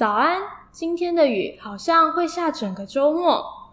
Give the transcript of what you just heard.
早安今天的雨好像会下整个周末。